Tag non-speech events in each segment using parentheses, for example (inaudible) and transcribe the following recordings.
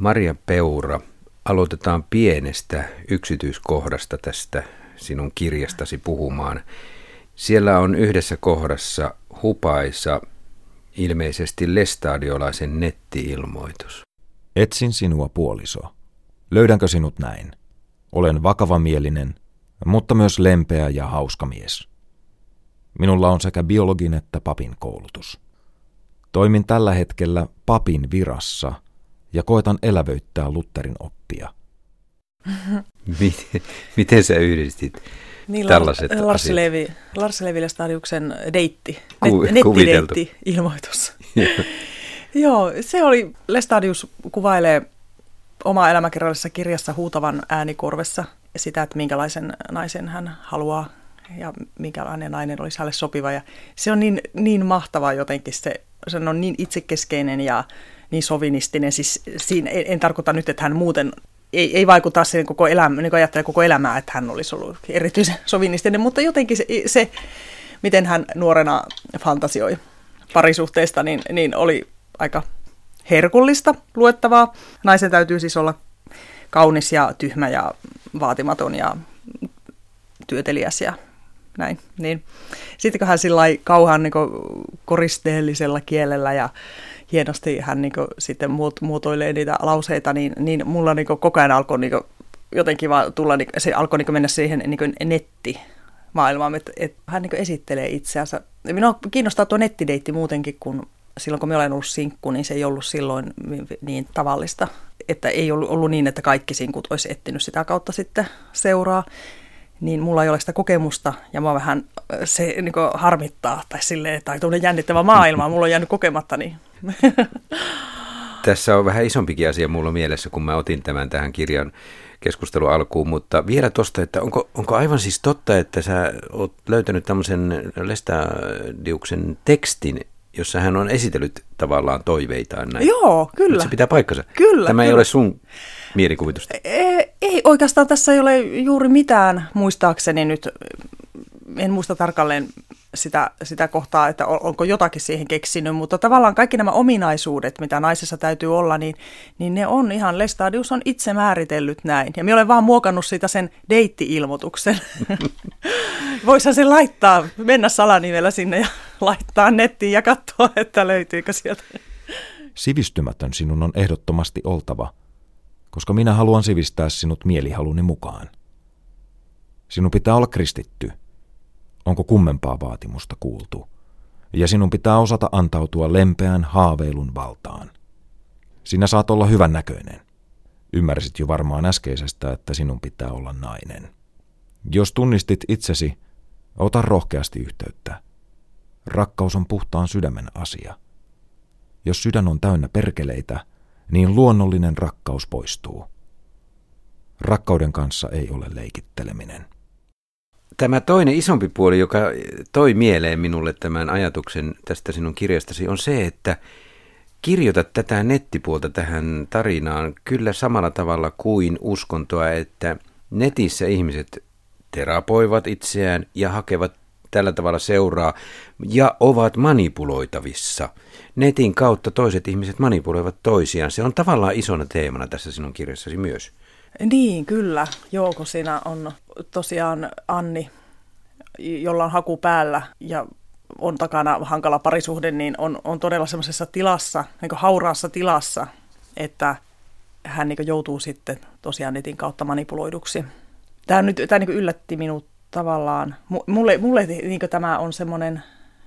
Maria Peura, aloitetaan pienestä yksityiskohdasta tästä sinun kirjastasi puhumaan. Siellä on yhdessä kohdassa hupaisa, ilmeisesti lestadiolaisen nettiilmoitus. Etsin sinua puoliso. Löydänkö sinut näin? Olen vakavamielinen, mutta myös lempeä ja hauska mies. Minulla on sekä biologin että papin koulutus. Toimin tällä hetkellä papin virassa ja koetan elävöittää Lutterin oppia. (laughs) Miten, miten sä yhdistit niin, tällaiset Lars asiat? Levi, Lars Levi Stadiuksen deitti, Ku, net, nettideitti, ilmoitus. (laughs) Joo, se oli, Lestadius kuvailee oma elämäkerrallisessa kirjassa huutavan äänikorvessa sitä, että minkälaisen naisen hän haluaa ja minkälainen nainen olisi hänelle sopiva. Ja se on niin, niin mahtavaa jotenkin, se, se on niin itsekeskeinen ja niin sovinistinen. Siis siinä, en, en tarkoita nyt, että hän muuten ei, ei vaikuta siihen koko elämä, niin ajattelee koko elämää, että hän olisi ollut erityisen sovinistinen, mutta jotenkin se, se miten hän nuorena fantasioi parisuhteesta, niin, niin oli aika herkullista luettavaa. Naisen täytyy siis olla kaunis ja tyhmä ja vaatimaton ja työteliäs ja näin. Niin. Sitten kun hän sillä kauhan niin koristeellisella kielellä ja hienosti hän niin sitten muotoilee niitä lauseita, niin, niin mulla niin koko ajan alkoi niin jotenkin vaan tulla, niin, se alkoi niin mennä siihen niin netti maailmaan, että, että hän niin esittelee itseänsä. Minua kiinnostaa tuo nettideitti muutenkin, kun silloin kun me olen ollut sinkku, niin se ei ollut silloin niin tavallista. Että ei ollut, ollut niin, että kaikki sinkut olisi etsinyt sitä kautta sitten seuraa. Niin mulla ei ole sitä kokemusta ja mä vähän se niin harmittaa tai silleen, tai tuonne jännittävä maailma, mulla on jäänyt kokematta, niin (laughs) Tässä on vähän isompikin asia mulla mielessä, kun mä otin tämän tähän kirjan keskustelu alkuun, mutta vielä tosta, että onko, onko aivan siis totta, että sä oot löytänyt tämmöisen Lestadiuksen tekstin, jossa hän on esitellyt tavallaan toiveitaan näin. Joo, kyllä. Mutta se pitää paikkansa. Kyllä. Tämä kyllä. ei ole sun mielikuvitusta. Ei, ei, oikeastaan tässä ei ole juuri mitään muistaakseni nyt, en muista tarkalleen sitä, sitä kohtaa, että onko jotakin siihen keksinyt, mutta tavallaan kaikki nämä ominaisuudet, mitä naisessa täytyy olla, niin, niin ne on ihan, Lestadius on itse määritellyt näin. Ja minä olen vaan muokannut sitä sen deitti-ilmoituksen. (laughs) Voisihan se laittaa, mennä salanimellä sinne ja laittaa nettiin ja katsoa, että löytyykö sieltä. Sivistymätön sinun on ehdottomasti oltava, koska minä haluan sivistää sinut mielihaluni mukaan. Sinun pitää olla kristitty – onko kummempaa vaatimusta kuultu, ja sinun pitää osata antautua lempeän haaveilun valtaan. Sinä saat olla hyvän näköinen. Ymmärsit jo varmaan äskeisestä, että sinun pitää olla nainen. Jos tunnistit itsesi, ota rohkeasti yhteyttä. Rakkaus on puhtaan sydämen asia. Jos sydän on täynnä perkeleitä, niin luonnollinen rakkaus poistuu. Rakkauden kanssa ei ole leikitteleminen. Tämä toinen isompi puoli, joka toi mieleen minulle tämän ajatuksen tästä sinun kirjastasi, on se, että kirjoitat tätä nettipuolta tähän tarinaan kyllä samalla tavalla kuin uskontoa, että netissä ihmiset terapoivat itseään ja hakevat tällä tavalla seuraa ja ovat manipuloitavissa. Netin kautta toiset ihmiset manipuloivat toisiaan. Se on tavallaan isona teemana tässä sinun kirjassasi myös. Niin, kyllä. Joo, kun siinä on tosiaan Anni, jolla on haku päällä ja on takana hankala parisuhde, niin on, on todella semmoisessa tilassa, niin hauraassa tilassa, että hän niin joutuu sitten tosiaan netin kautta manipuloiduksi. Tämä, nyt, tämä niin yllätti minut tavallaan. Mulle, mulle niin tämä on semmoinen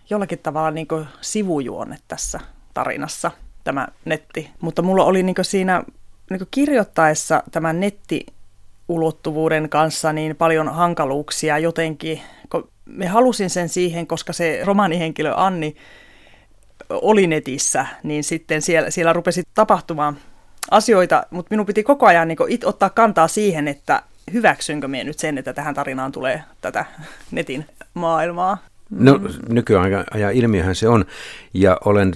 jollakin tavalla niin sivujuonne tässä tarinassa, tämä netti. Mutta mulla oli niin siinä niin kirjoittaessa tämän nettiulottuvuuden kanssa niin paljon hankaluuksia jotenkin. Me halusin sen siihen, koska se romaanihenkilö Anni oli netissä, niin sitten siellä, siellä rupesi tapahtumaan asioita, mutta minun piti koko ajan niin it, ottaa kantaa siihen, että hyväksynkö minä nyt sen, että tähän tarinaan tulee tätä netin maailmaa. No nykyajan ilmiöhän se on, ja olen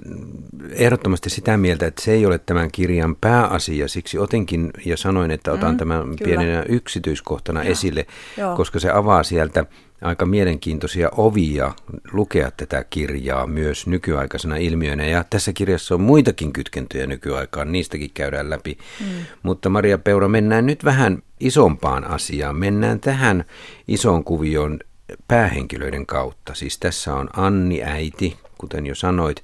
ehdottomasti sitä mieltä, että se ei ole tämän kirjan pääasia, siksi otinkin ja sanoin, että otan mm, tämän kyllä. pienenä yksityiskohtana Joo. esille, Joo. koska se avaa sieltä aika mielenkiintoisia ovia lukea tätä kirjaa myös nykyaikaisena ilmiönä. Ja tässä kirjassa on muitakin kytkentöjä nykyaikaan, niistäkin käydään läpi. Mm. Mutta Maria Peura, mennään nyt vähän isompaan asiaan. Mennään tähän isoon kuvioon päähenkilöiden kautta. Siis tässä on Anni äiti, kuten jo sanoit.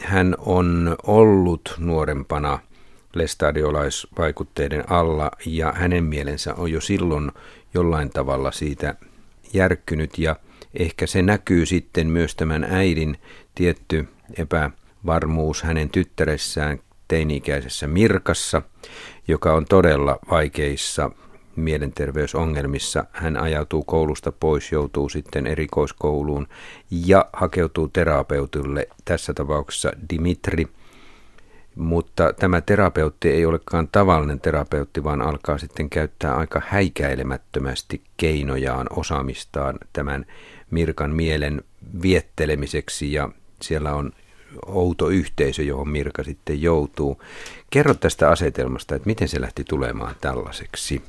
Hän on ollut nuorempana lestadiolaisvaikutteiden alla ja hänen mielensä on jo silloin jollain tavalla siitä järkkynyt ja ehkä se näkyy sitten myös tämän äidin tietty epävarmuus hänen tyttäressään teini-ikäisessä Mirkassa, joka on todella vaikeissa mielenterveysongelmissa. Hän ajautuu koulusta pois, joutuu sitten erikoiskouluun ja hakeutuu terapeutille, tässä tapauksessa Dimitri. Mutta tämä terapeutti ei olekaan tavallinen terapeutti, vaan alkaa sitten käyttää aika häikäilemättömästi keinojaan, osaamistaan tämän Mirkan mielen viettelemiseksi ja siellä on outo yhteisö, johon Mirka sitten joutuu. Kerro tästä asetelmasta, että miten se lähti tulemaan tällaiseksi.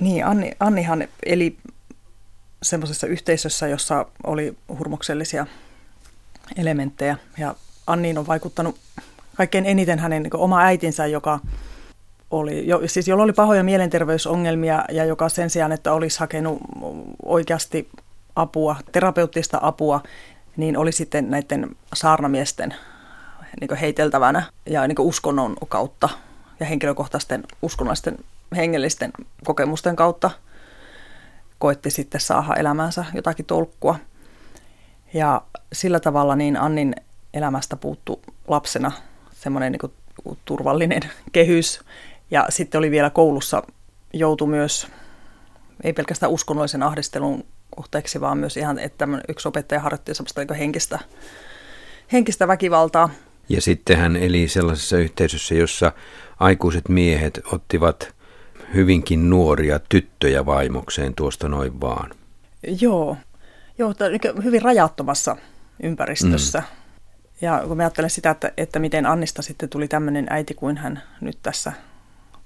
Niin, Anni, Annihan eli semmoisessa yhteisössä, jossa oli hurmoksellisia elementtejä. Ja Anniin on vaikuttanut kaikkein eniten hänen niin oma äitinsä, joka oli, jo, siis jolla oli pahoja mielenterveysongelmia ja joka sen sijaan, että olisi hakenut oikeasti apua, terapeuttista apua, niin oli sitten näiden saarnamiesten niin heiteltävänä ja niin uskonnon kautta ja henkilökohtaisten uskonnollisten hengellisten kokemusten kautta koetti sitten saada elämäänsä jotakin tolkkua. Ja sillä tavalla niin Annin elämästä puuttu lapsena semmoinen niin turvallinen (laughs) kehys. Ja sitten oli vielä koulussa, joutu myös, ei pelkästään uskonnollisen ahdistelun kohteeksi, vaan myös ihan, että yksi opettaja harjoitti semmoista niin henkistä, henkistä väkivaltaa. Ja sitten hän eli sellaisessa yhteisössä, jossa aikuiset miehet ottivat hyvinkin nuoria tyttöjä vaimokseen tuosta noin vaan. Joo, Joo hyvin rajattomassa ympäristössä. Mm. Ja kun mä ajattelen sitä, että, että miten Annista sitten tuli tämmöinen äiti kuin hän nyt tässä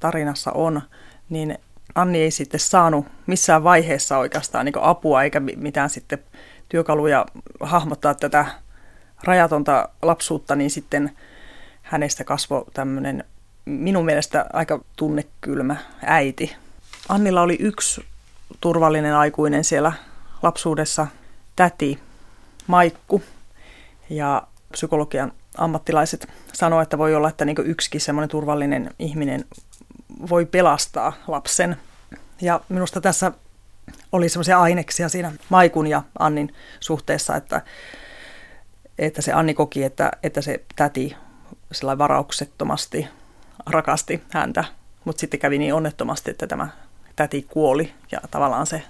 tarinassa on, niin Anni ei sitten saanut missään vaiheessa oikeastaan niin apua eikä mitään sitten työkaluja hahmottaa tätä rajatonta lapsuutta, niin sitten hänestä kasvoi tämmöinen minun mielestä aika tunnekylmä äiti. Annilla oli yksi turvallinen aikuinen siellä lapsuudessa, täti Maikku. Ja psykologian ammattilaiset sanoivat, että voi olla, että niin yksikin semmoinen turvallinen ihminen voi pelastaa lapsen. Ja minusta tässä oli semmoisia aineksia siinä Maikun ja Annin suhteessa, että, että se Anni koki, että, että se täti varauksettomasti rakasti häntä, mutta sitten kävi niin onnettomasti, että tämä täti kuoli ja tavallaan se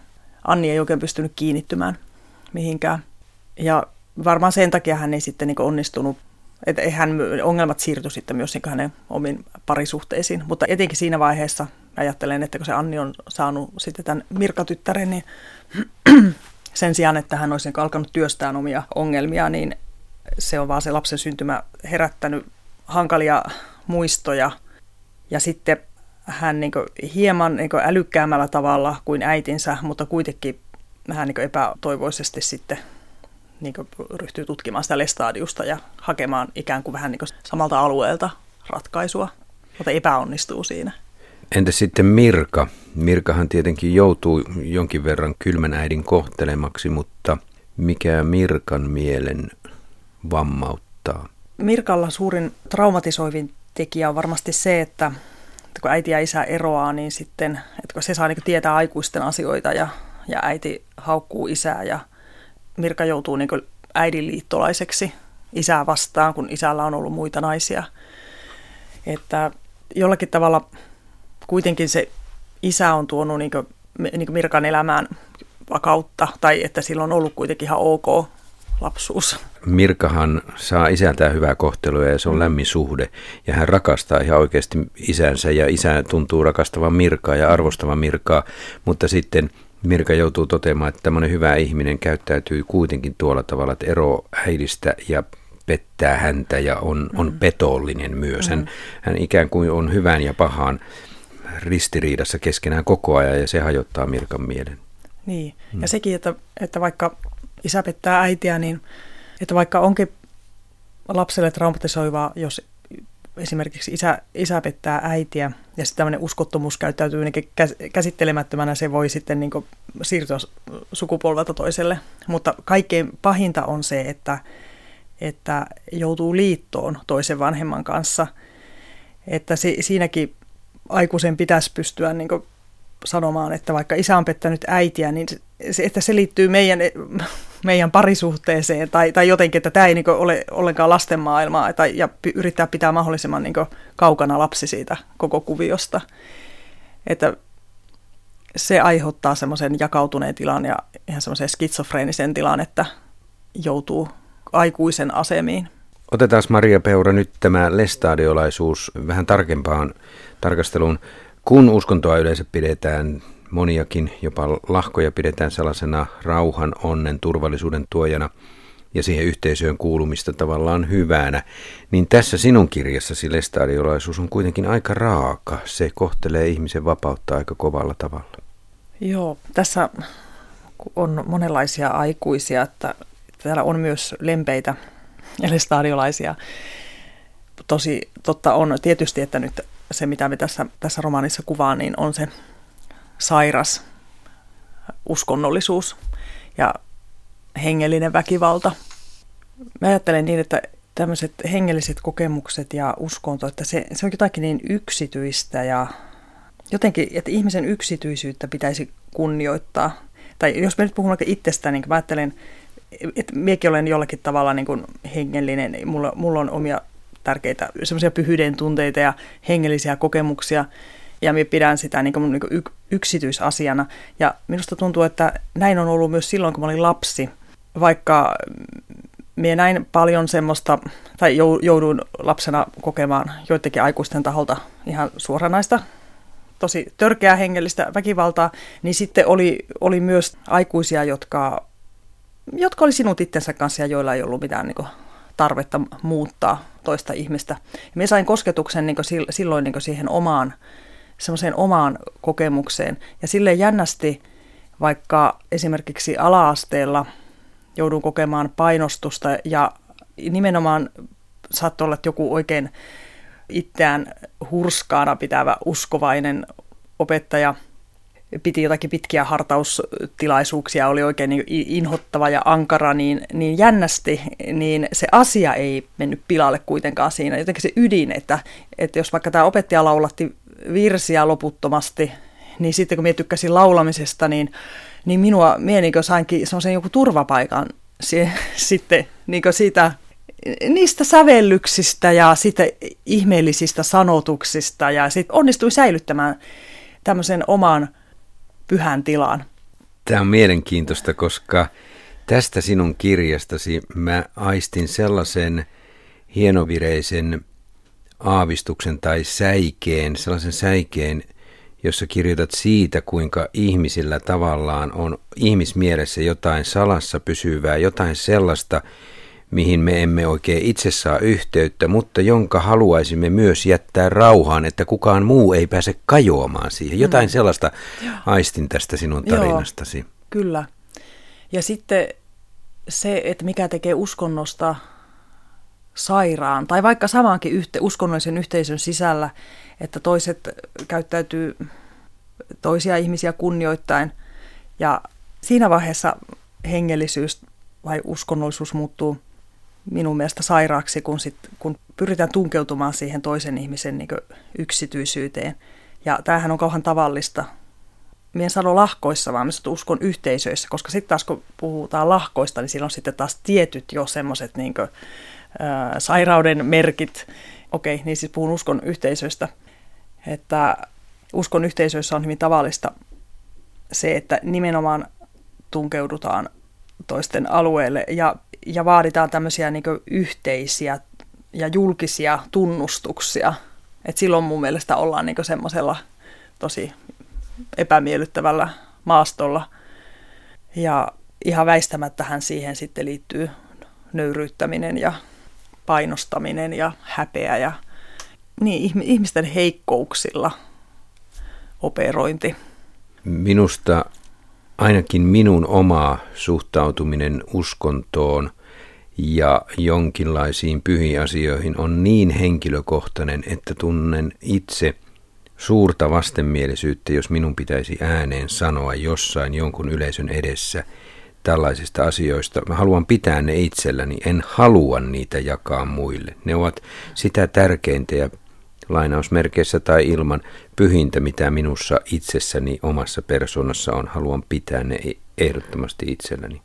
Anni ei oikein pystynyt kiinnittymään mihinkään. Ja varmaan sen takia hän ei sitten niin onnistunut, että hän, ongelmat siirtyi sitten myös niin hänen omiin parisuhteisiin, mutta etenkin siinä vaiheessa ajattelen, että kun se Anni on saanut sitten tämän Mirka-tyttären, niin (clears throat) sen sijaan, että hän olisi niin alkanut työstään omia ongelmia, niin se on vaan se lapsen syntymä herättänyt hankalia muistoja ja sitten hän niin hieman niin älykkäämällä tavalla kuin äitinsä, mutta kuitenkin vähän niin epätoivoisesti sitten niin ryhtyy tutkimaan sitä Lestadiusta ja hakemaan ikään kuin vähän niin kuin samalta alueelta ratkaisua, mutta epäonnistuu siinä. Entä sitten Mirka? Mirkahan tietenkin joutuu jonkin verran kylmän äidin kohtelemaksi, mutta mikä Mirkan mielen vammauttaa? Mirkalla suurin traumatisoivin tekijä on varmasti se, että kun äiti ja isä eroaa, niin sitten, että kun se saa niin tietää aikuisten asioita ja, ja äiti haukkuu isää ja Mirka joutuu niin äidin liittolaiseksi isää vastaan, kun isällä on ollut muita naisia. Että jollakin tavalla kuitenkin se isä on tuonut niin kuin, niin kuin Mirkan elämään vakautta, tai että sillä on ollut kuitenkin ihan ok lapsuus. Mirkahan saa isältään hyvää kohtelua ja se on lämmin suhde. Ja hän rakastaa ihan oikeasti isänsä ja isä tuntuu rakastavan Mirkaa ja arvostavan Mirkaa. Mutta sitten Mirka joutuu toteamaan, että tämmöinen hyvä ihminen käyttäytyy kuitenkin tuolla tavalla, että ero äidistä ja pettää häntä ja on, on mm. petollinen myös. Hän, mm. hän ikään kuin on hyvän ja pahan ristiriidassa keskenään koko ajan ja se hajottaa Mirkan mielen. Niin, mm. ja sekin, että, että vaikka isä pettää äitiä, niin että vaikka onkin lapselle traumatisoivaa, jos esimerkiksi isä, isä pettää äitiä ja sitten tämmöinen uskottomuus käyttäytyy niin käsittelemättömänä, se voi sitten niin siirtyä sukupolvelta toiselle. Mutta kaikkein pahinta on se, että, että joutuu liittoon toisen vanhemman kanssa. Että si, siinäkin aikuisen pitäisi pystyä niin sanomaan, että vaikka isä on pettänyt äitiä, niin se, että se liittyy meidän, meidän parisuhteeseen tai, tai jotenkin, että tämä ei niin ole ollenkaan lasten maailmaa tai, ja yrittää pitää mahdollisimman niin kaukana lapsi siitä koko kuviosta. Että se aiheuttaa semmoisen jakautuneen tilan ja ihan semmoisen skitsofreenisen tilan, että joutuu aikuisen asemiin. Otetaan Maria Peura nyt tämä lestadiolaisuus vähän tarkempaan tarkasteluun. Kun uskontoa yleensä pidetään moniakin, jopa lahkoja pidetään sellaisena rauhan, onnen, turvallisuuden tuojana ja siihen yhteisöön kuulumista tavallaan hyvänä, niin tässä sinun kirjassasi lestadiolaisuus on kuitenkin aika raaka. Se kohtelee ihmisen vapautta aika kovalla tavalla. Joo, tässä on monenlaisia aikuisia, että täällä on myös lempeitä lestadiolaisia. Tosi totta on tietysti, että nyt se, mitä me tässä, tässä romaanissa kuvaan, niin on se sairas uskonnollisuus ja hengellinen väkivalta. Mä ajattelen niin, että tämmöiset hengelliset kokemukset ja uskonto, että se, se on jotakin niin yksityistä ja jotenkin, että ihmisen yksityisyyttä pitäisi kunnioittaa. Tai jos me nyt puhumme itsestä, niin mä ajattelen, että minäkin olen jollakin tavalla niin kuin hengellinen, mulla, mulla on omia tärkeitä semmoisia pyhyyden tunteita ja hengellisiä kokemuksia, ja minä pidän sitä niin kuin, niin kuin yksityisasiana. Ja minusta tuntuu, että näin on ollut myös silloin, kun mä olin lapsi, vaikka minä näin paljon semmoista, tai jouduin lapsena kokemaan joidenkin aikuisten taholta ihan suoranaista, tosi törkeää hengellistä väkivaltaa, niin sitten oli, oli myös aikuisia, jotka, jotka oli sinut itsensä kanssa ja joilla ei ollut mitään niin kuin, tarvetta muuttaa toista ihmistä. Ja minä sain kosketuksen niin silloin niin siihen omaan, semmoiseen omaan kokemukseen. Ja sille jännästi, vaikka esimerkiksi ala-asteella joudun kokemaan painostusta ja nimenomaan saattoi olla joku oikein itseään hurskaana pitävä uskovainen opettaja – piti jotakin pitkiä hartaustilaisuuksia, oli oikein niin inhottava ja ankara, niin, niin jännästi, niin se asia ei mennyt pilalle kuitenkaan siinä. Jotenkin se ydin, että, että jos vaikka tämä opettaja laulatti virsiä loputtomasti, niin sitten kun minä tykkäsin laulamisesta, niin, niin minua, minä niin sainkin semmoisen joku turvapaikan (laughs) sie, sitten niin siitä niistä sävellyksistä ja sitä ihmeellisistä sanotuksista ja sitten onnistuin säilyttämään tämmöisen oman pyhän tilaan. Tämä on mielenkiintoista, koska tästä sinun kirjastasi mä aistin sellaisen hienovireisen aavistuksen tai säikeen, sellaisen säikeen, jossa kirjoitat siitä, kuinka ihmisillä tavallaan on ihmismielessä jotain salassa pysyvää, jotain sellaista, mihin me emme oikein itse saa yhteyttä, mutta jonka haluaisimme myös jättää rauhaan, että kukaan muu ei pääse kajoamaan siihen. Jotain mm. sellaista Joo. aistin tästä sinun tarinastasi. Joo, kyllä. Ja sitten se, että mikä tekee uskonnosta sairaan, tai vaikka samaankin yhte, uskonnollisen yhteisön sisällä, että toiset käyttäytyy toisia ihmisiä kunnioittain, ja siinä vaiheessa hengellisyys vai uskonnollisuus muuttuu minun mielestä sairaaksi, kun, sit, kun pyritään tunkeutumaan siihen toisen ihmisen niin yksityisyyteen. Ja tämähän on kauhan tavallista. Mien sano lahkoissa, vaan myös uskon yhteisöissä, koska sitten taas kun puhutaan lahkoista, niin silloin sitten taas tietyt jo semmoiset niin sairauden merkit. Okei, niin siis puhun uskon yhteisöistä. Että uskon yhteisöissä on hyvin tavallista se, että nimenomaan tunkeudutaan toisten alueelle ja ja vaaditaan tämmöisiä niin yhteisiä ja julkisia tunnustuksia. Et silloin mun mielestä ollaan niin semmoisella tosi epämiellyttävällä maastolla. Ja ihan väistämättähän siihen sitten liittyy nöyryyttäminen ja painostaminen ja häpeä ja niin, ihmisten heikkouksilla operointi. Minusta ainakin minun oma suhtautuminen uskontoon ja jonkinlaisiin pyhiin asioihin on niin henkilökohtainen, että tunnen itse suurta vastenmielisyyttä, jos minun pitäisi ääneen sanoa jossain jonkun yleisön edessä tällaisista asioista. Mä haluan pitää ne itselläni, en halua niitä jakaa muille. Ne ovat sitä tärkeintä ja lainausmerkeissä tai ilman pyhintä, mitä minussa itsessäni omassa persoonassa on. Haluan pitää ne ehdottomasti itselläni.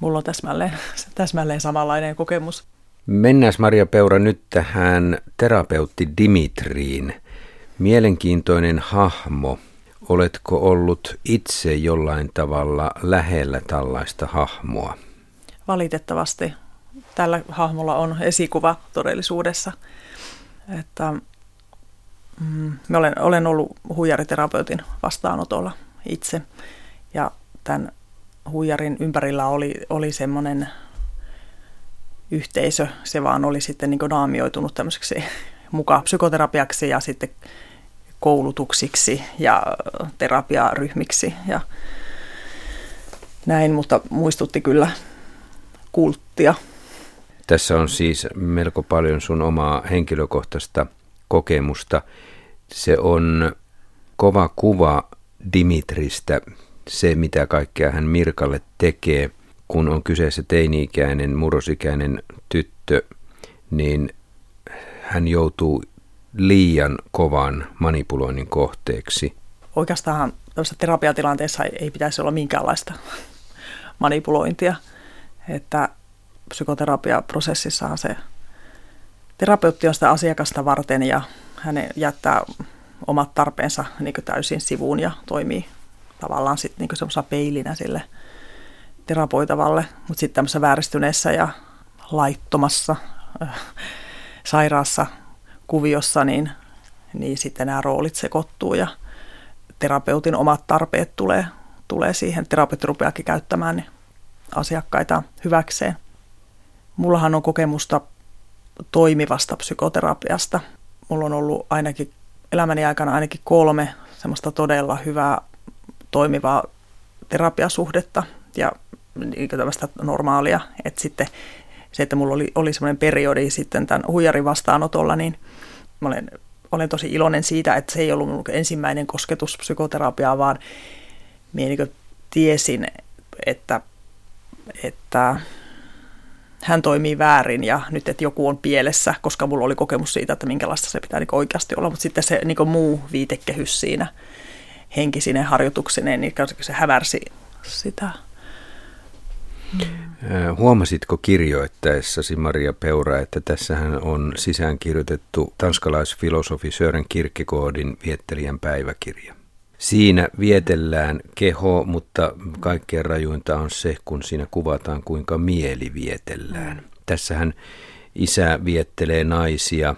Mulla on täsmälleen, täsmälleen samanlainen kokemus. Mennään Maria Peura nyt tähän terapeutti Dimitriin. Mielenkiintoinen hahmo. Oletko ollut itse jollain tavalla lähellä tällaista hahmoa? Valitettavasti. Tällä hahmolla on esikuva todellisuudessa. Että Mm, olen, olen ollut huijariterapeutin vastaanotolla itse ja tämän huijarin ympärillä oli, oli semmoinen yhteisö, se vaan oli sitten niin naamioitunut tämmöiseksi mukaan psykoterapiaksi ja sitten koulutuksiksi ja terapiaryhmiksi ja näin, mutta muistutti kyllä kulttia. Tässä on siis melko paljon sun omaa henkilökohtaista kokemusta. Se on kova kuva Dimitristä, se mitä kaikkea hän Mirkalle tekee. Kun on kyseessä teini-ikäinen, murrosikäinen tyttö, niin hän joutuu liian kovan manipuloinnin kohteeksi. Oikeastaan tämmöisessä terapiatilanteessa ei pitäisi olla minkäänlaista (laughs) manipulointia. Että psykoterapiaprosessissahan se terapeutti on sitä asiakasta varten ja hän jättää omat tarpeensa niin täysin sivuun ja toimii tavallaan sitten niin semmoisena peilinä sille terapoitavalle, mutta sitten tämmöisessä vääristyneessä ja laittomassa äh, sairaassa kuviossa, niin, niin sitten nämä roolit sekoittuu ja terapeutin omat tarpeet tulee, tulee siihen. Terapeutti rupeakin käyttämään asiakkaita hyväkseen. Mullahan on kokemusta toimivasta psykoterapiasta. Mulla on ollut ainakin elämäni aikana ainakin kolme semmoista todella hyvää toimivaa terapiasuhdetta ja niin tämmöistä normaalia. Että sitten se, että mulla oli, oli semmoinen periodi sitten tämän huijarin vastaanotolla, niin mä olen, olen tosi iloinen siitä, että se ei ollut mun ensimmäinen kosketus psykoterapiaa, vaan minä niin tiesin, että, että hän toimii väärin ja nyt, että joku on pielessä, koska mulla oli kokemus siitä, että minkälaista se pitää niin oikeasti olla. Mutta sitten se niin muu viitekehys siinä henkisine harjoituksineen, niin se hävärsi sitä. Huomasitko kirjoittaessasi Maria Peura, että tässähän on sisäänkirjoitettu tanskalaisfilosofi Sören Kierkegaardin viettelijän päiväkirja? Siinä vietellään keho, mutta kaikkein rajuinta on se, kun siinä kuvataan, kuinka mieli vietellään. Tässähän isä viettelee naisia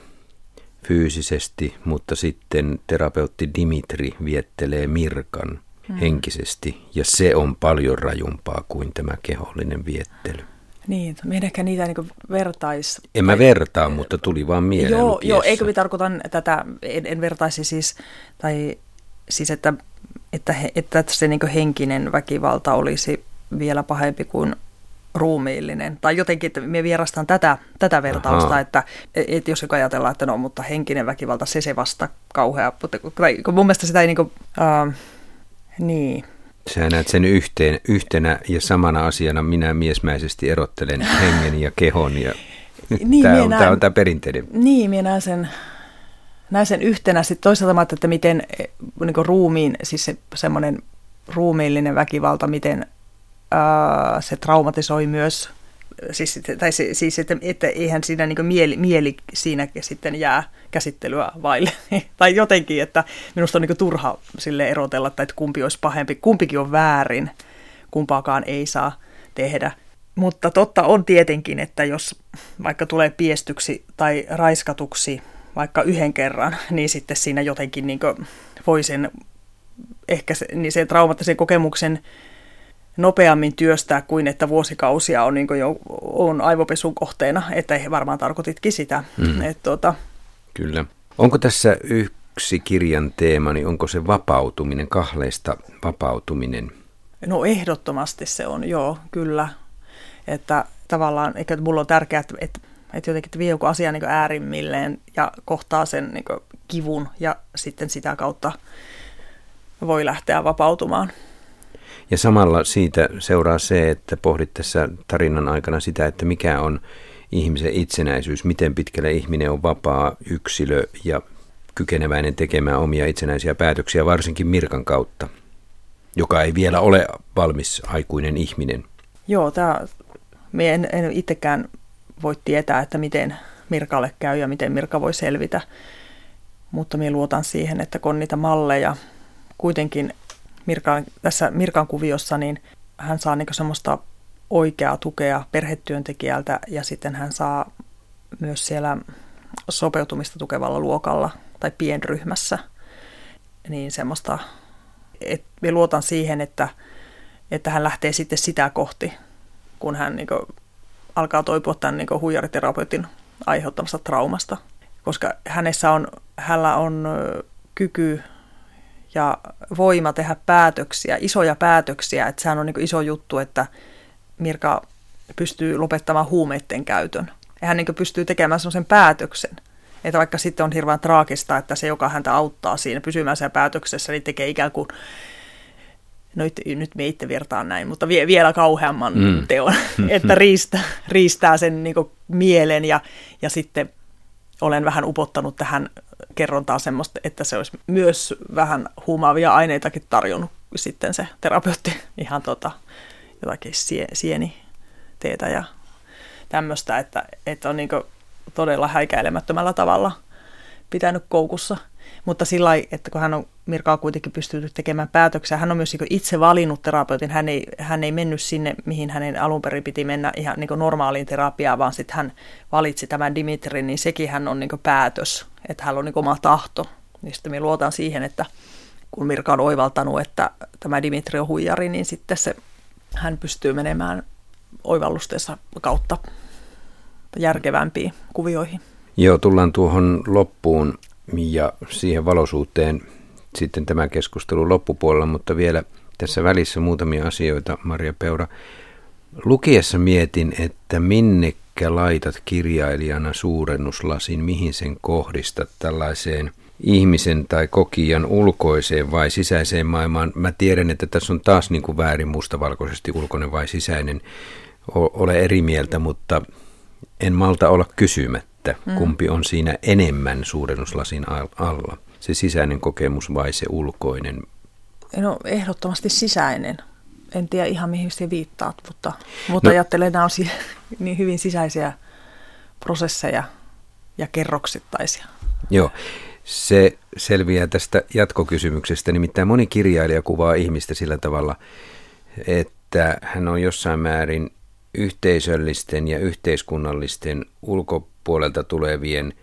fyysisesti, mutta sitten terapeutti Dimitri viettelee Mirkan mm. henkisesti, ja se on paljon rajumpaa kuin tämä kehollinen viettely. Niin, minä ehkä niitä niin vertais... En mä vertaa, mutta tuli vaan mieleen Joo, joo eikö me tarkoitan tätä, en, en vertaisi siis, tai siis että, että, että se niin henkinen väkivalta olisi vielä pahempi kuin ruumiillinen. Tai jotenkin, että me vierastan tätä, tätä vertausta, Aha. että, että jos ajatellaan, että no, mutta henkinen väkivalta, se se vasta kauhea. Mutta mun mielestä sitä ei niin kuin, uh, niin. Sä näet sen yhteen, yhtenä ja samana asiana minä miesmäisesti erottelen hengen ja kehon. Ja niin, tämä, on, näen, tämä on tämä perinteinen. Niin, minä näen sen näin sen yhtenä. Sitten toisaalta että miten niin ruumiin, siis se, semmoinen ruumiillinen väkivalta, miten ää, se traumatisoi myös, siis, tai se, siis että, että eihän siinä niin mieli, mieli siinä sitten jää käsittelyä vaille. (laughs) tai jotenkin, että minusta on niin turha sille erotella, että kumpi olisi pahempi. Kumpikin on väärin, kumpaakaan ei saa tehdä. Mutta totta on tietenkin, että jos vaikka tulee piestyksi tai raiskatuksi vaikka yhden kerran, (laughs) niin sitten siinä jotenkin niin voi sen ehkä se, niin se traumaattisen kokemuksen nopeammin työstää kuin että vuosikausia on, niin jo, on aivopesun kohteena, että varmaan tarkoititkin sitä. Mm. Et, tuota. Kyllä. Onko tässä yksi kirjan teema, niin onko se vapautuminen, kahleista vapautuminen? No ehdottomasti se on, joo, kyllä. Että tavallaan, eikä mulla on tärkeää, että, että, että jotenkin että vie joku asia niin äärimmilleen ja kohtaa sen niin kivun ja sitten sitä kautta voi lähteä vapautumaan. Ja samalla siitä seuraa se, että pohdit tässä tarinan aikana sitä, että mikä on ihmisen itsenäisyys, miten pitkälle ihminen on vapaa yksilö ja kykeneväinen tekemään omia itsenäisiä päätöksiä, varsinkin Mirkan kautta, joka ei vielä ole valmis aikuinen ihminen. Joo, tämä, me en, en itsekään voi tietää, että miten Mirkalle käy ja miten Mirka voi selvitä, mutta minä luotan siihen, että kun niitä malleja, kuitenkin Mirkan, tässä Mirkan kuviossa, niin hän saa niin semmoista oikeaa tukea perhetyöntekijältä ja sitten hän saa myös siellä sopeutumista tukevalla luokalla tai pienryhmässä, niin semmoista, että me luotan siihen, että, että hän lähtee sitten sitä kohti, kun hän niin kuin, alkaa toipua tämän niin huijariterapeutin aiheuttamasta traumasta. Koska hänessä on, hänellä on kyky ja voima tehdä päätöksiä, isoja päätöksiä. Että sehän on niin iso juttu, että Mirka pystyy lopettamaan huumeiden käytön. Ja hän niin pystyy tekemään sellaisen päätöksen. Että vaikka sitten on hirveän traagista, että se, joka häntä auttaa siinä pysymään siellä päätöksessä, niin tekee ikään kuin, no nyt, nyt me itse virtaan näin, mutta vie, vielä kauheamman mm. teon, (laughs) (laughs) että riistää, riistää sen niin mielen ja, ja sitten olen vähän upottanut tähän kerrontaa semmoista, että se olisi myös vähän huumaavia aineitakin tarjonnut sitten se terapeutti (laughs) ihan tota, jotakin sie, sieniteetä ja tämmöistä, että, että on niin todella häikäilemättömällä tavalla pitänyt koukussa. Mutta sillä että kun hän on Mirkaa kuitenkin pystynyt tekemään päätöksiä, hän on myös niin itse valinnut terapeutin, hän ei, hän ei mennyt sinne, mihin hänen alun perin piti mennä ihan niin normaaliin terapiaan, vaan sitten hän valitsi tämän Dimitrin, niin sekin hän on niin päätös, että hän on niin oma tahto. Niin sitten me luotan siihen, että kun Mirka on oivaltanut, että tämä Dimitri on huijari, niin sitten se, hän pystyy menemään oivallustensa kautta järkevämpiin kuvioihin. Joo, tullaan tuohon loppuun ja siihen valosuuteen sitten tämän keskustelun loppupuolella, mutta vielä tässä välissä muutamia asioita, Maria Peura. Lukiessa mietin, että minnekä laitat kirjailijana suurennuslasin, mihin sen kohdistat tällaiseen ihmisen tai kokijan ulkoiseen vai sisäiseen maailmaan. Mä tiedän, että tässä on taas niin kuin väärin mustavalkoisesti ulkoinen vai sisäinen. Ole eri mieltä, mutta en malta olla kysymättä, mm. kumpi on siinä enemmän suurennuslasin alla. Se sisäinen kokemus vai se ulkoinen? No ehdottomasti sisäinen. En tiedä ihan mihin se viittaat, mutta, mutta no, ajattelen, että nämä on (laughs) niin hyvin sisäisiä prosesseja ja kerroksittaisia. Joo, se selviää tästä jatkokysymyksestä. Nimittäin moni kirjailija kuvaa ihmistä sillä tavalla, että hän on jossain määrin yhteisöllisten ja yhteiskunnallisten ulkopuolelta tulevien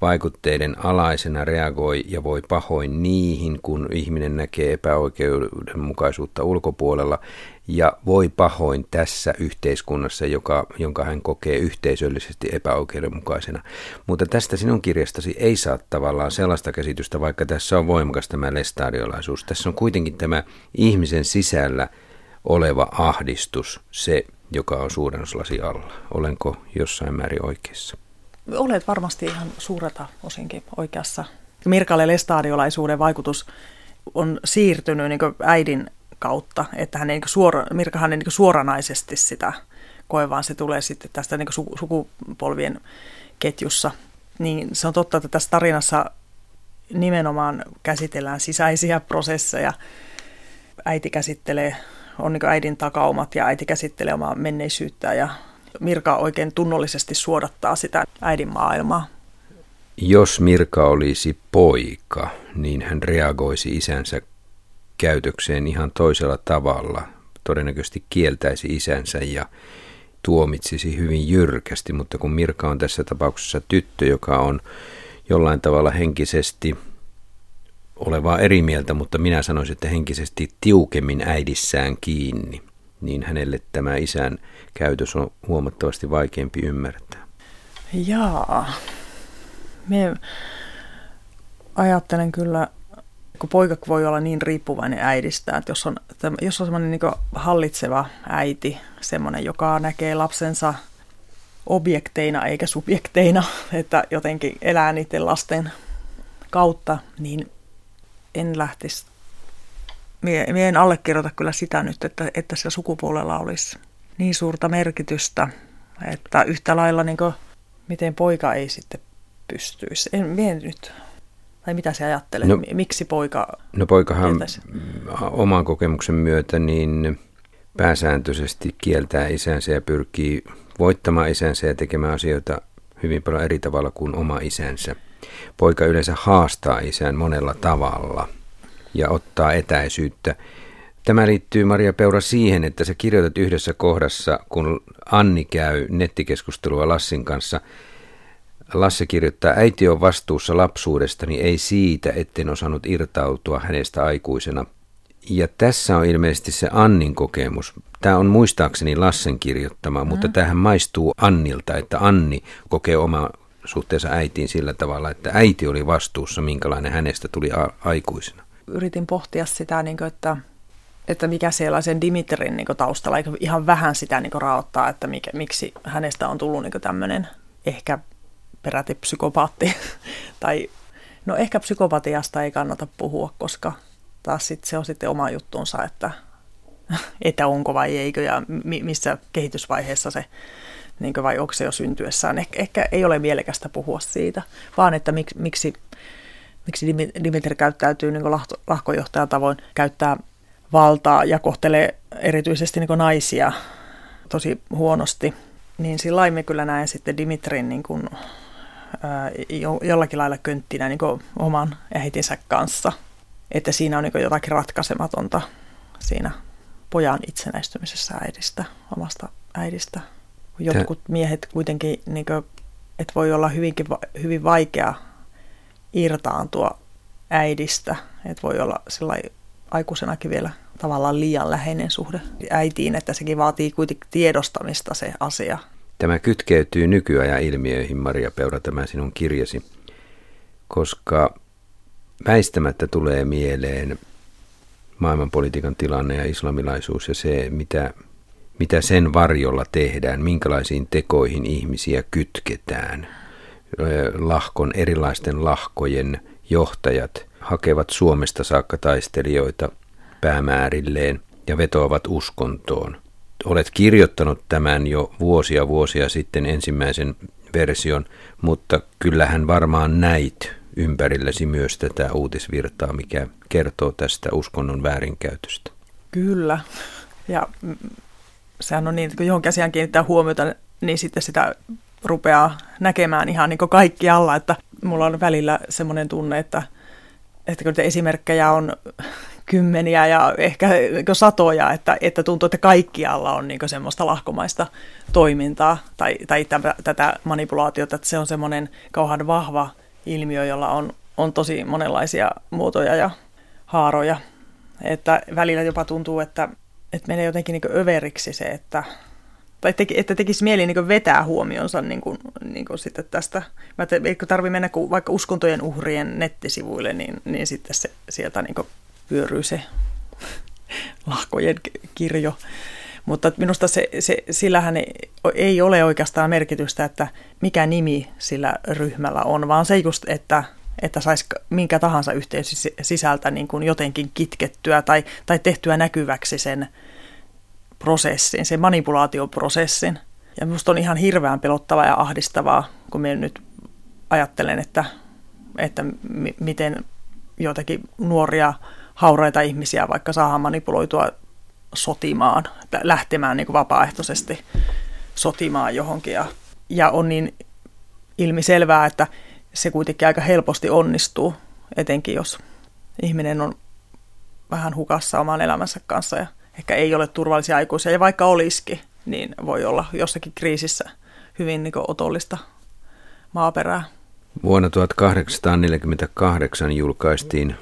vaikutteiden alaisena reagoi ja voi pahoin niihin, kun ihminen näkee epäoikeudenmukaisuutta ulkopuolella ja voi pahoin tässä yhteiskunnassa, joka, jonka hän kokee yhteisöllisesti epäoikeudenmukaisena. Mutta tästä sinun kirjastasi ei saa tavallaan sellaista käsitystä, vaikka tässä on voimakas tämä lestadiolaisuus. Tässä on kuitenkin tämä ihmisen sisällä oleva ahdistus, se joka on suurennuslasi alla. Olenko jossain määrin oikeassa? Olet varmasti ihan suurelta osinkin oikeassa. Mirkalle lestadiolaisuuden vaikutus on siirtynyt niin äidin kautta, että hän ei niin suora, Mirkahan ei niin suoranaisesti sitä koe, vaan se tulee sitten tästä niin sukupolvien ketjussa. Niin se on totta, että tässä tarinassa nimenomaan käsitellään sisäisiä prosesseja. Äiti käsittelee on niin äidin takaumat ja äiti käsittelee omaa menneisyyttä ja Mirka oikein tunnollisesti suodattaa sitä äidin maailmaa. Jos Mirka olisi poika, niin hän reagoisi isänsä käytökseen ihan toisella tavalla. Todennäköisesti kieltäisi isänsä ja tuomitsisi hyvin jyrkästi, mutta kun Mirka on tässä tapauksessa tyttö, joka on jollain tavalla henkisesti olevaa eri mieltä, mutta minä sanoisin, että henkisesti tiukemmin äidissään kiinni, niin hänelle tämä isän käytös on huomattavasti vaikeampi ymmärtää. Jaa. Me ajattelen kyllä, kun poika voi olla niin riippuvainen äidistä, että jos on, jos on semmoinen niin hallitseva äiti, semmoinen, joka näkee lapsensa objekteina eikä subjekteina, (laughs) että jotenkin elää niiden lasten kautta, niin en lähtisi, mie, mie en allekirjoita kyllä sitä nyt, että, että se sukupuolella olisi niin suurta merkitystä, että yhtä lailla niin kuin, miten poika ei sitten pystyisi. En, mie nyt tai mitä se ajattelee? No, Miksi poika No poikahan tietäisi? oman kokemuksen myötä niin pääsääntöisesti kieltää isänsä ja pyrkii voittamaan isänsä ja tekemään asioita hyvin paljon eri tavalla kuin oma isänsä. Poika yleensä haastaa isän monella tavalla ja ottaa etäisyyttä. Tämä liittyy Maria Peura siihen, että sä kirjoitat yhdessä kohdassa, kun Anni käy nettikeskustelua Lassin kanssa. Lasse kirjoittaa, äiti on vastuussa lapsuudestani, ei siitä, etten osannut irtautua hänestä aikuisena. Ja tässä on ilmeisesti se Annin kokemus. Tämä on muistaakseni Lassen kirjoittama, mm. mutta tähän maistuu Annilta, että Anni kokee oma suhteessa äitiin sillä tavalla, että äiti oli vastuussa, minkälainen hänestä tuli a- aikuisena. Yritin pohtia sitä, niin kuin, että, että mikä siellä sen Dimitrin niin kuin, taustalla, ihan vähän sitä niin kuin, raottaa, että mikä, miksi hänestä on tullut niin tämmöinen ehkä peräti psykopaatti. (laughs) tai no ehkä psykopatiasta ei kannata puhua, koska taas sit se on sitten oma juttunsa, että, (laughs) että onko vai eikö ja missä kehitysvaiheessa se, niin vai onko se jo syntyessään. Eh, ehkä ei ole mielekästä puhua siitä, vaan että mik, miksi, miksi Dimitri käyttäytyy niin lahkojohtajan tavoin, käyttää valtaa ja kohtelee erityisesti niin naisia tosi huonosti. Niin sillä me kyllä näen sitten Dimitrin niin kuin, jo, jollakin lailla könttinä niin oman äitinsä kanssa – että siinä on niin jotakin ratkaisematonta siinä pojan itsenäistymisessä äidistä, omasta äidistä. Jotkut miehet kuitenkin, niin kuin, että voi olla hyvinkin, hyvin vaikea irtaantua äidistä, että voi olla aikuisenakin vielä tavallaan liian läheinen suhde äitiin, että sekin vaatii kuitenkin tiedostamista se asia. Tämä kytkeytyy nykyajan ilmiöihin, Maria Peura, tämä sinun kirjasi, koska väistämättä tulee mieleen maailmanpolitiikan tilanne ja islamilaisuus ja se, mitä, mitä sen varjolla tehdään, minkälaisiin tekoihin ihmisiä kytketään. Lahkon, erilaisten lahkojen johtajat hakevat Suomesta saakka taistelijoita päämäärilleen ja vetoavat uskontoon. Olet kirjoittanut tämän jo vuosia vuosia sitten ensimmäisen version, mutta kyllähän varmaan näit ympärilläsi myös tätä uutisvirtaa, mikä kertoo tästä uskonnon väärinkäytöstä. Kyllä. Ja sehän on niin, että kun johonkin asiaan kiinnittää huomiota, niin sitten sitä rupeaa näkemään ihan niin kaikkialla. Että mulla on välillä semmoinen tunne, että, että kun esimerkkejä on kymmeniä ja ehkä satoja, että, että tuntuu, että kaikkialla on niin semmoista lahkomaista toimintaa tai, tai tätä manipulaatiota, että se on semmoinen kauhan vahva ilmiö, jolla on, on tosi monenlaisia muotoja ja haaroja. Että välillä jopa tuntuu, että, että menee jotenkin niin överiksi se, että, tai teki, että tekisi mieli niin vetää huomionsa niin kuin, niin kuin sitten tästä. Mä että eikö tarvitse mennä vaikka uskontojen uhrien nettisivuille, niin, niin sitten se, sieltä niin pyöryy se (laughs) lahkojen kirjo. Mutta minusta se, se, sillähän ei, ei ole oikeastaan merkitystä, että mikä nimi sillä ryhmällä on, vaan se just, että, että saisi minkä tahansa yhteys sisältä niin kuin jotenkin kitkettyä tai, tai tehtyä näkyväksi sen prosessin, sen manipulaatioprosessin. Ja minusta on ihan hirveän pelottavaa ja ahdistavaa, kun minä nyt ajattelen, että, että m- miten joitakin nuoria hauraita ihmisiä vaikka saadaan manipuloitua sotimaan, lähtemään niin kuin vapaaehtoisesti sotimaan johonkin. Ja, ja on niin ilmiselvää, että se kuitenkin aika helposti onnistuu, etenkin jos ihminen on vähän hukassa oman elämänsä kanssa ja ehkä ei ole turvallisia aikuisia. Ja vaikka olisikin, niin voi olla jossakin kriisissä hyvin niin otollista maaperää. Vuonna 1848 julkaistiin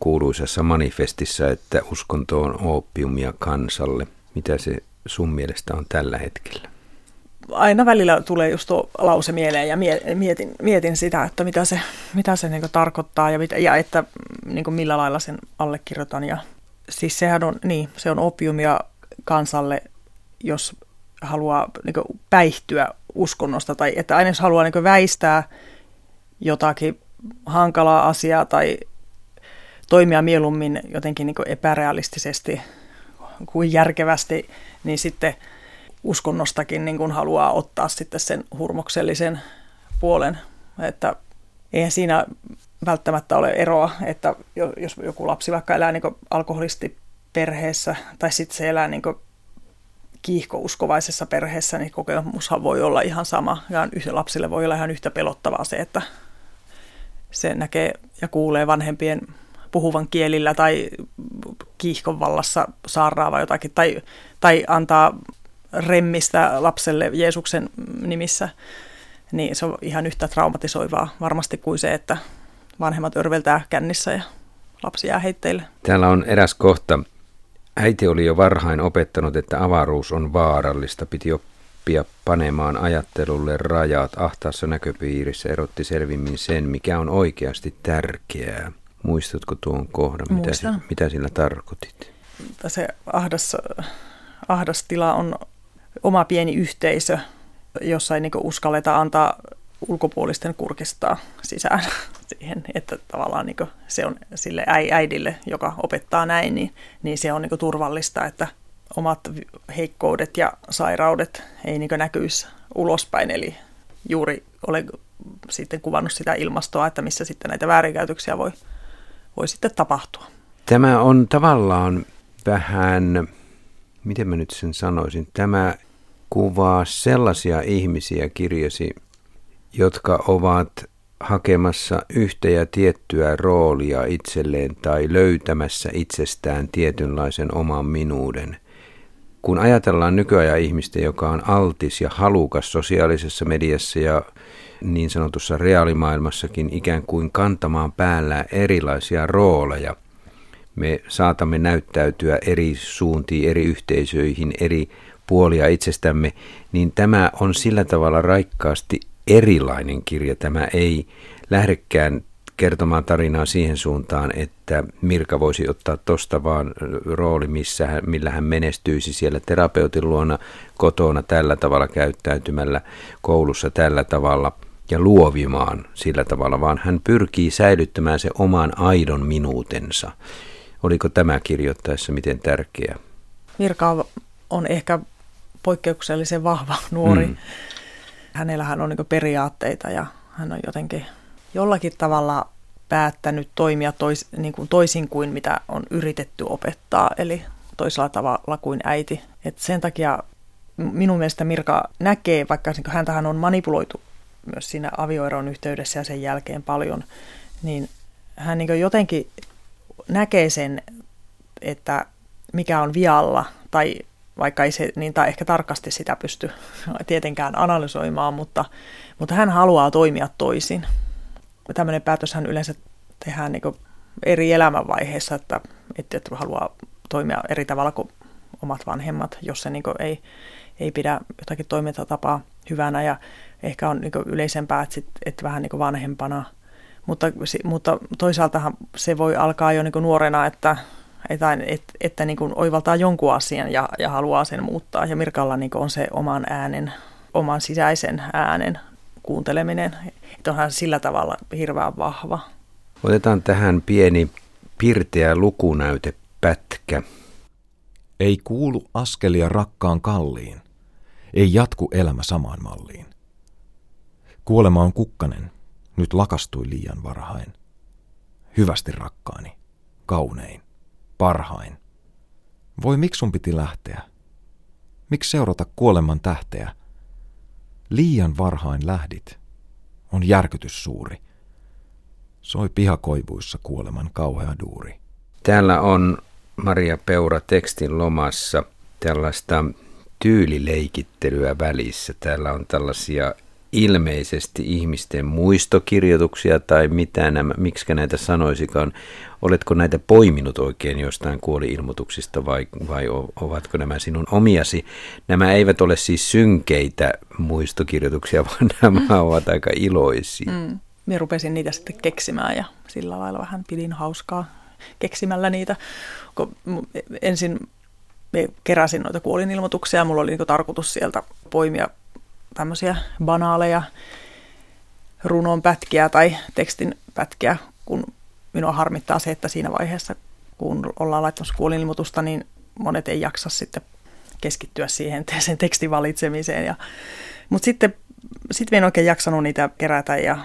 kuuluisassa manifestissa, että uskonto on opiumia kansalle. Mitä se sun mielestä on tällä hetkellä? Aina välillä tulee just tuo lause mieleen ja mietin, mietin sitä, että mitä se, mitä se niin tarkoittaa ja, mitä, ja että niin millä lailla sen allekirjoitan. Ja, siis sehän on, niin, se on opiumia kansalle, jos haluaa niin päihtyä uskonnosta tai että aina jos haluaa niin väistää jotakin hankalaa asiaa tai toimia mieluummin jotenkin niin epärealistisesti kuin järkevästi, niin sitten uskonnostakin niin kuin haluaa ottaa sitten sen hurmoksellisen puolen, että eihän siinä välttämättä ole eroa, että jos joku lapsi vaikka elää niin alkoholistiperheessä tai sitten se elää niin kiihkouskovaisessa perheessä, niin kokemushan voi olla ihan sama. Ja lapsille voi olla ihan yhtä pelottavaa se, että se näkee ja kuulee vanhempien puhuvan kielillä tai kiihkon vallassa saaraava jotakin tai, tai antaa remmistä lapselle Jeesuksen nimissä, niin se on ihan yhtä traumatisoivaa varmasti kuin se, että vanhemmat örveltää kännissä ja lapsi jää heitteille. Täällä on eräs kohta. Äiti oli jo varhain opettanut, että avaruus on vaarallista. Piti oppia panemaan ajattelulle rajat. Ahtaassa näköpiirissä erotti selvimmin sen, mikä on oikeasti tärkeää. Muistatko tuon kohdan? Mitä, si- mitä sillä tarkoitit? Se ahdas, ahdas tila on oma pieni yhteisö, jossa ei niin uskalleta antaa ulkopuolisten kurkistaa sisään (laughs) siihen, että tavallaan niin se on sille äidille, joka opettaa näin, niin, niin se on niin turvallista, että omat heikkoudet ja sairaudet ei niin näkyisi ulospäin. Eli juuri olen sitten kuvannut sitä ilmastoa, että missä sitten näitä väärinkäytöksiä voi, voi sitten tapahtua. Tämä on tavallaan vähän, miten mä nyt sen sanoisin, tämä kuvaa sellaisia ihmisiä kirjasi, jotka ovat hakemassa yhtä ja tiettyä roolia itselleen tai löytämässä itsestään tietynlaisen oman minuuden. Kun ajatellaan nykyajan ihmistä, joka on altis ja halukas sosiaalisessa mediassa ja niin sanotussa reaalimaailmassakin ikään kuin kantamaan päällä erilaisia rooleja, me saatamme näyttäytyä eri suuntiin, eri yhteisöihin, eri puolia itsestämme, niin tämä on sillä tavalla raikkaasti erilainen kirja. Tämä ei lähdekään kertomaan tarinaa siihen suuntaan, että Mirka voisi ottaa tuosta vaan rooli, missä hän, millä hän menestyisi siellä terapeutin luona kotona tällä tavalla käyttäytymällä, koulussa tällä tavalla ja luovimaan sillä tavalla, vaan hän pyrkii säilyttämään se oman aidon minuutensa. Oliko tämä kirjoittaessa miten tärkeä? Mirka on ehkä poikkeuksellisen vahva nuori. Mm. Hänellähän on niin periaatteita ja hän on jotenkin jollakin tavalla päättänyt toimia tois, niin kuin toisin kuin mitä on yritetty opettaa, eli toisella tavalla kuin äiti. Et sen takia minun mielestä Mirka näkee, vaikka niin häntähän on manipuloitu myös siinä avioeron yhteydessä ja sen jälkeen paljon, niin hän niin jotenkin näkee sen, että mikä on vialla tai vaikka ei se niin tai ehkä tarkasti sitä pysty tietenkään analysoimaan, mutta, mutta hän haluaa toimia toisin. Tämmöinen päätöshän yleensä tehdään niin eri elämänvaiheissa, että, että haluaa toimia eri tavalla kuin omat vanhemmat, jos se niin ei, ei pidä jotakin toimintatapaa hyvänä ja ehkä on niin yleisempää, että, sit, että vähän niin vanhempana. Mutta, mutta toisaaltahan se voi alkaa jo niin nuorena, että että, että, että niin kuin oivaltaa jonkun asian ja, ja haluaa sen muuttaa. Ja Mirkalla niin on se oman äänen, oman sisäisen äänen kuunteleminen. Että onhan sillä tavalla hirveän vahva. Otetaan tähän pieni pirteä lukunäytepätkä. Ei kuulu askelia rakkaan kalliin. Ei jatku elämä samaan malliin. Kuolema on kukkanen. Nyt lakastui liian varhain. Hyvästi rakkaani. Kaunein parhain. Voi miksi sun piti lähteä? Miksi seurata kuoleman tähteä? Liian varhain lähdit. On järkytys suuri. Soi pihakoivuissa kuoleman kauhea duuri. Täällä on Maria Peura tekstin lomassa tällaista tyylileikittelyä välissä. Täällä on tällaisia ilmeisesti ihmisten muistokirjoituksia tai mitä nämä, miksi näitä sanoisikaan. Oletko näitä poiminut oikein jostain kuoli-ilmoituksista vai, vai ovatko nämä sinun omiasi? Nämä eivät ole siis synkeitä muistokirjoituksia, (laughs) vaan nämä mm. ovat aika iloisia. Mm. Minä rupesin niitä sitten keksimään ja sillä lailla vähän pidin hauskaa keksimällä niitä. Ensin keräsin noita kuolinilmoituksia ja mulla oli niin tarkoitus sieltä poimia tämmöisiä banaaleja runon pätkiä tai tekstin pätkiä, kun minua harmittaa se, että siinä vaiheessa, kun ollaan laittamassa kuolinilmoitusta, niin monet ei jaksa sitten keskittyä siihen sen tekstin valitsemiseen. Ja, mutta sitten sit en oikein jaksanut niitä kerätä ja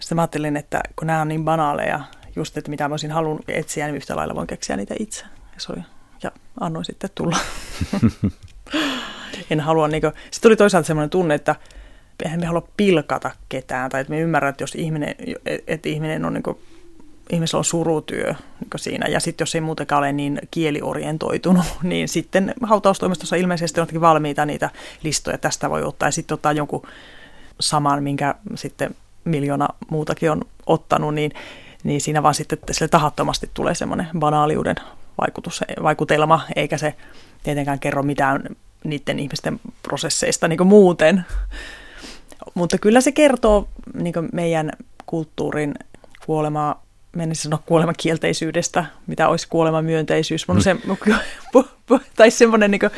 sitten mä ajattelin, että kun nämä on niin banaaleja, just että mitä mä olisin halunnut etsiä, niin yhtä lailla voin keksiä niitä itse. Ja, se oli, ja annoin sitten tulla. (laughs) en halua, niin kuin, sitten tuli toisaalta semmoinen tunne, että eihän me halua pilkata ketään, tai että me ymmärrän, että jos ihminen, että ihminen on niin kuin, ihmisellä on surutyö niin siinä, ja sitten jos ei muutenkaan ole niin kieliorientoitunut, (laughs) niin sitten hautaustoimistossa ilmeisesti on valmiita niitä listoja, tästä voi ottaa, ja sitten ottaa jonkun saman, minkä sitten miljoona muutakin on ottanut, niin, niin siinä vaan sitten sille tahattomasti tulee semmoinen banaaliuden vaikutus, vaikutelma, eikä se tietenkään kerro mitään niiden ihmisten prosesseista niin muuten. Mutta kyllä se kertoo niin meidän kulttuurin kuolemaa, menisin sanoa kuoleman kielteisyydestä, mitä olisi (laughs) kuoleman myönteisyys. Mm. Se, tai semmoinen niin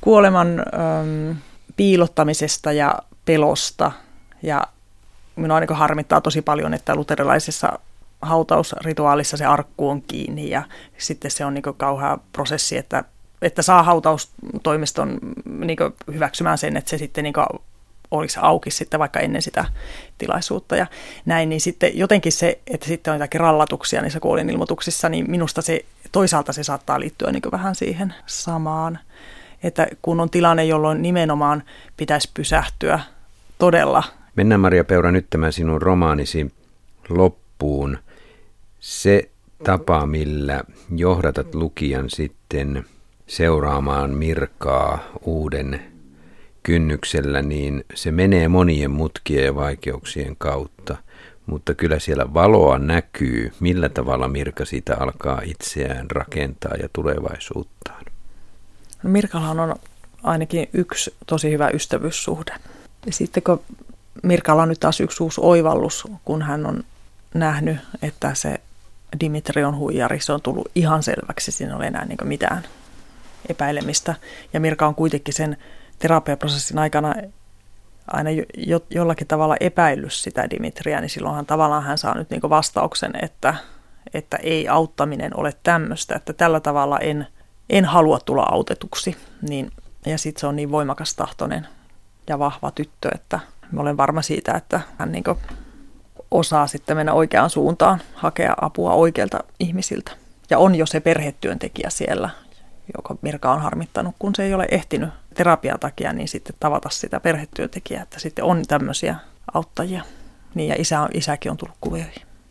kuoleman äm, piilottamisesta ja pelosta. Ja minua niin harmittaa tosi paljon, että luterilaisessa hautausrituaalissa se arkku on kiinni ja sitten se on niin kauhea prosessi, että että saa hautaustoimiston niin hyväksymään sen, että se sitten niin olisi auki sitten vaikka ennen sitä tilaisuutta ja näin, niin sitten jotenkin se, että sitten on jotakin rallatuksia niissä kuolinilmoituksissa, niin minusta se toisaalta se saattaa liittyä niin vähän siihen samaan, että kun on tilanne, jolloin nimenomaan pitäisi pysähtyä todella. Mennään Maria Peura nyt tämän sinun romaanisi loppuun. Se tapa, millä johdatat lukijan sitten seuraamaan Mirkaa uuden kynnyksellä, niin se menee monien mutkien ja vaikeuksien kautta. Mutta kyllä siellä valoa näkyy, millä tavalla Mirka siitä alkaa itseään rakentaa ja tulevaisuuttaan. No Mirkalla on ainakin yksi tosi hyvä ystävyyssuhde. Ja sitten kun Mirkalla on nyt taas yksi uusi oivallus, kun hän on nähnyt, että se Dimitri on huijari, se on tullut ihan selväksi, siinä ei ole enää niin mitään epäilemistä. Ja Mirka on kuitenkin sen terapiaprosessin aikana aina jo, jollakin tavalla epäillyt sitä Dimitriä, niin silloinhan tavallaan hän saa nyt niin vastauksen, että, että ei auttaminen ole tämmöistä, että tällä tavalla en, en halua tulla autetuksi. Niin, ja sitten se on niin voimakas tahtoinen ja vahva tyttö, että mä olen varma siitä, että hän niin osaa sitten mennä oikeaan suuntaan, hakea apua oikeilta ihmisiltä. Ja on jo se perhetyöntekijä siellä, joka Mirka on harmittanut, kun se ei ole ehtinyt terapian takia, niin sitten tavata sitä perhetyöntekijää, että sitten on tämmöisiä auttajia. Niin ja isä, isäkin on tullut kuvioihin.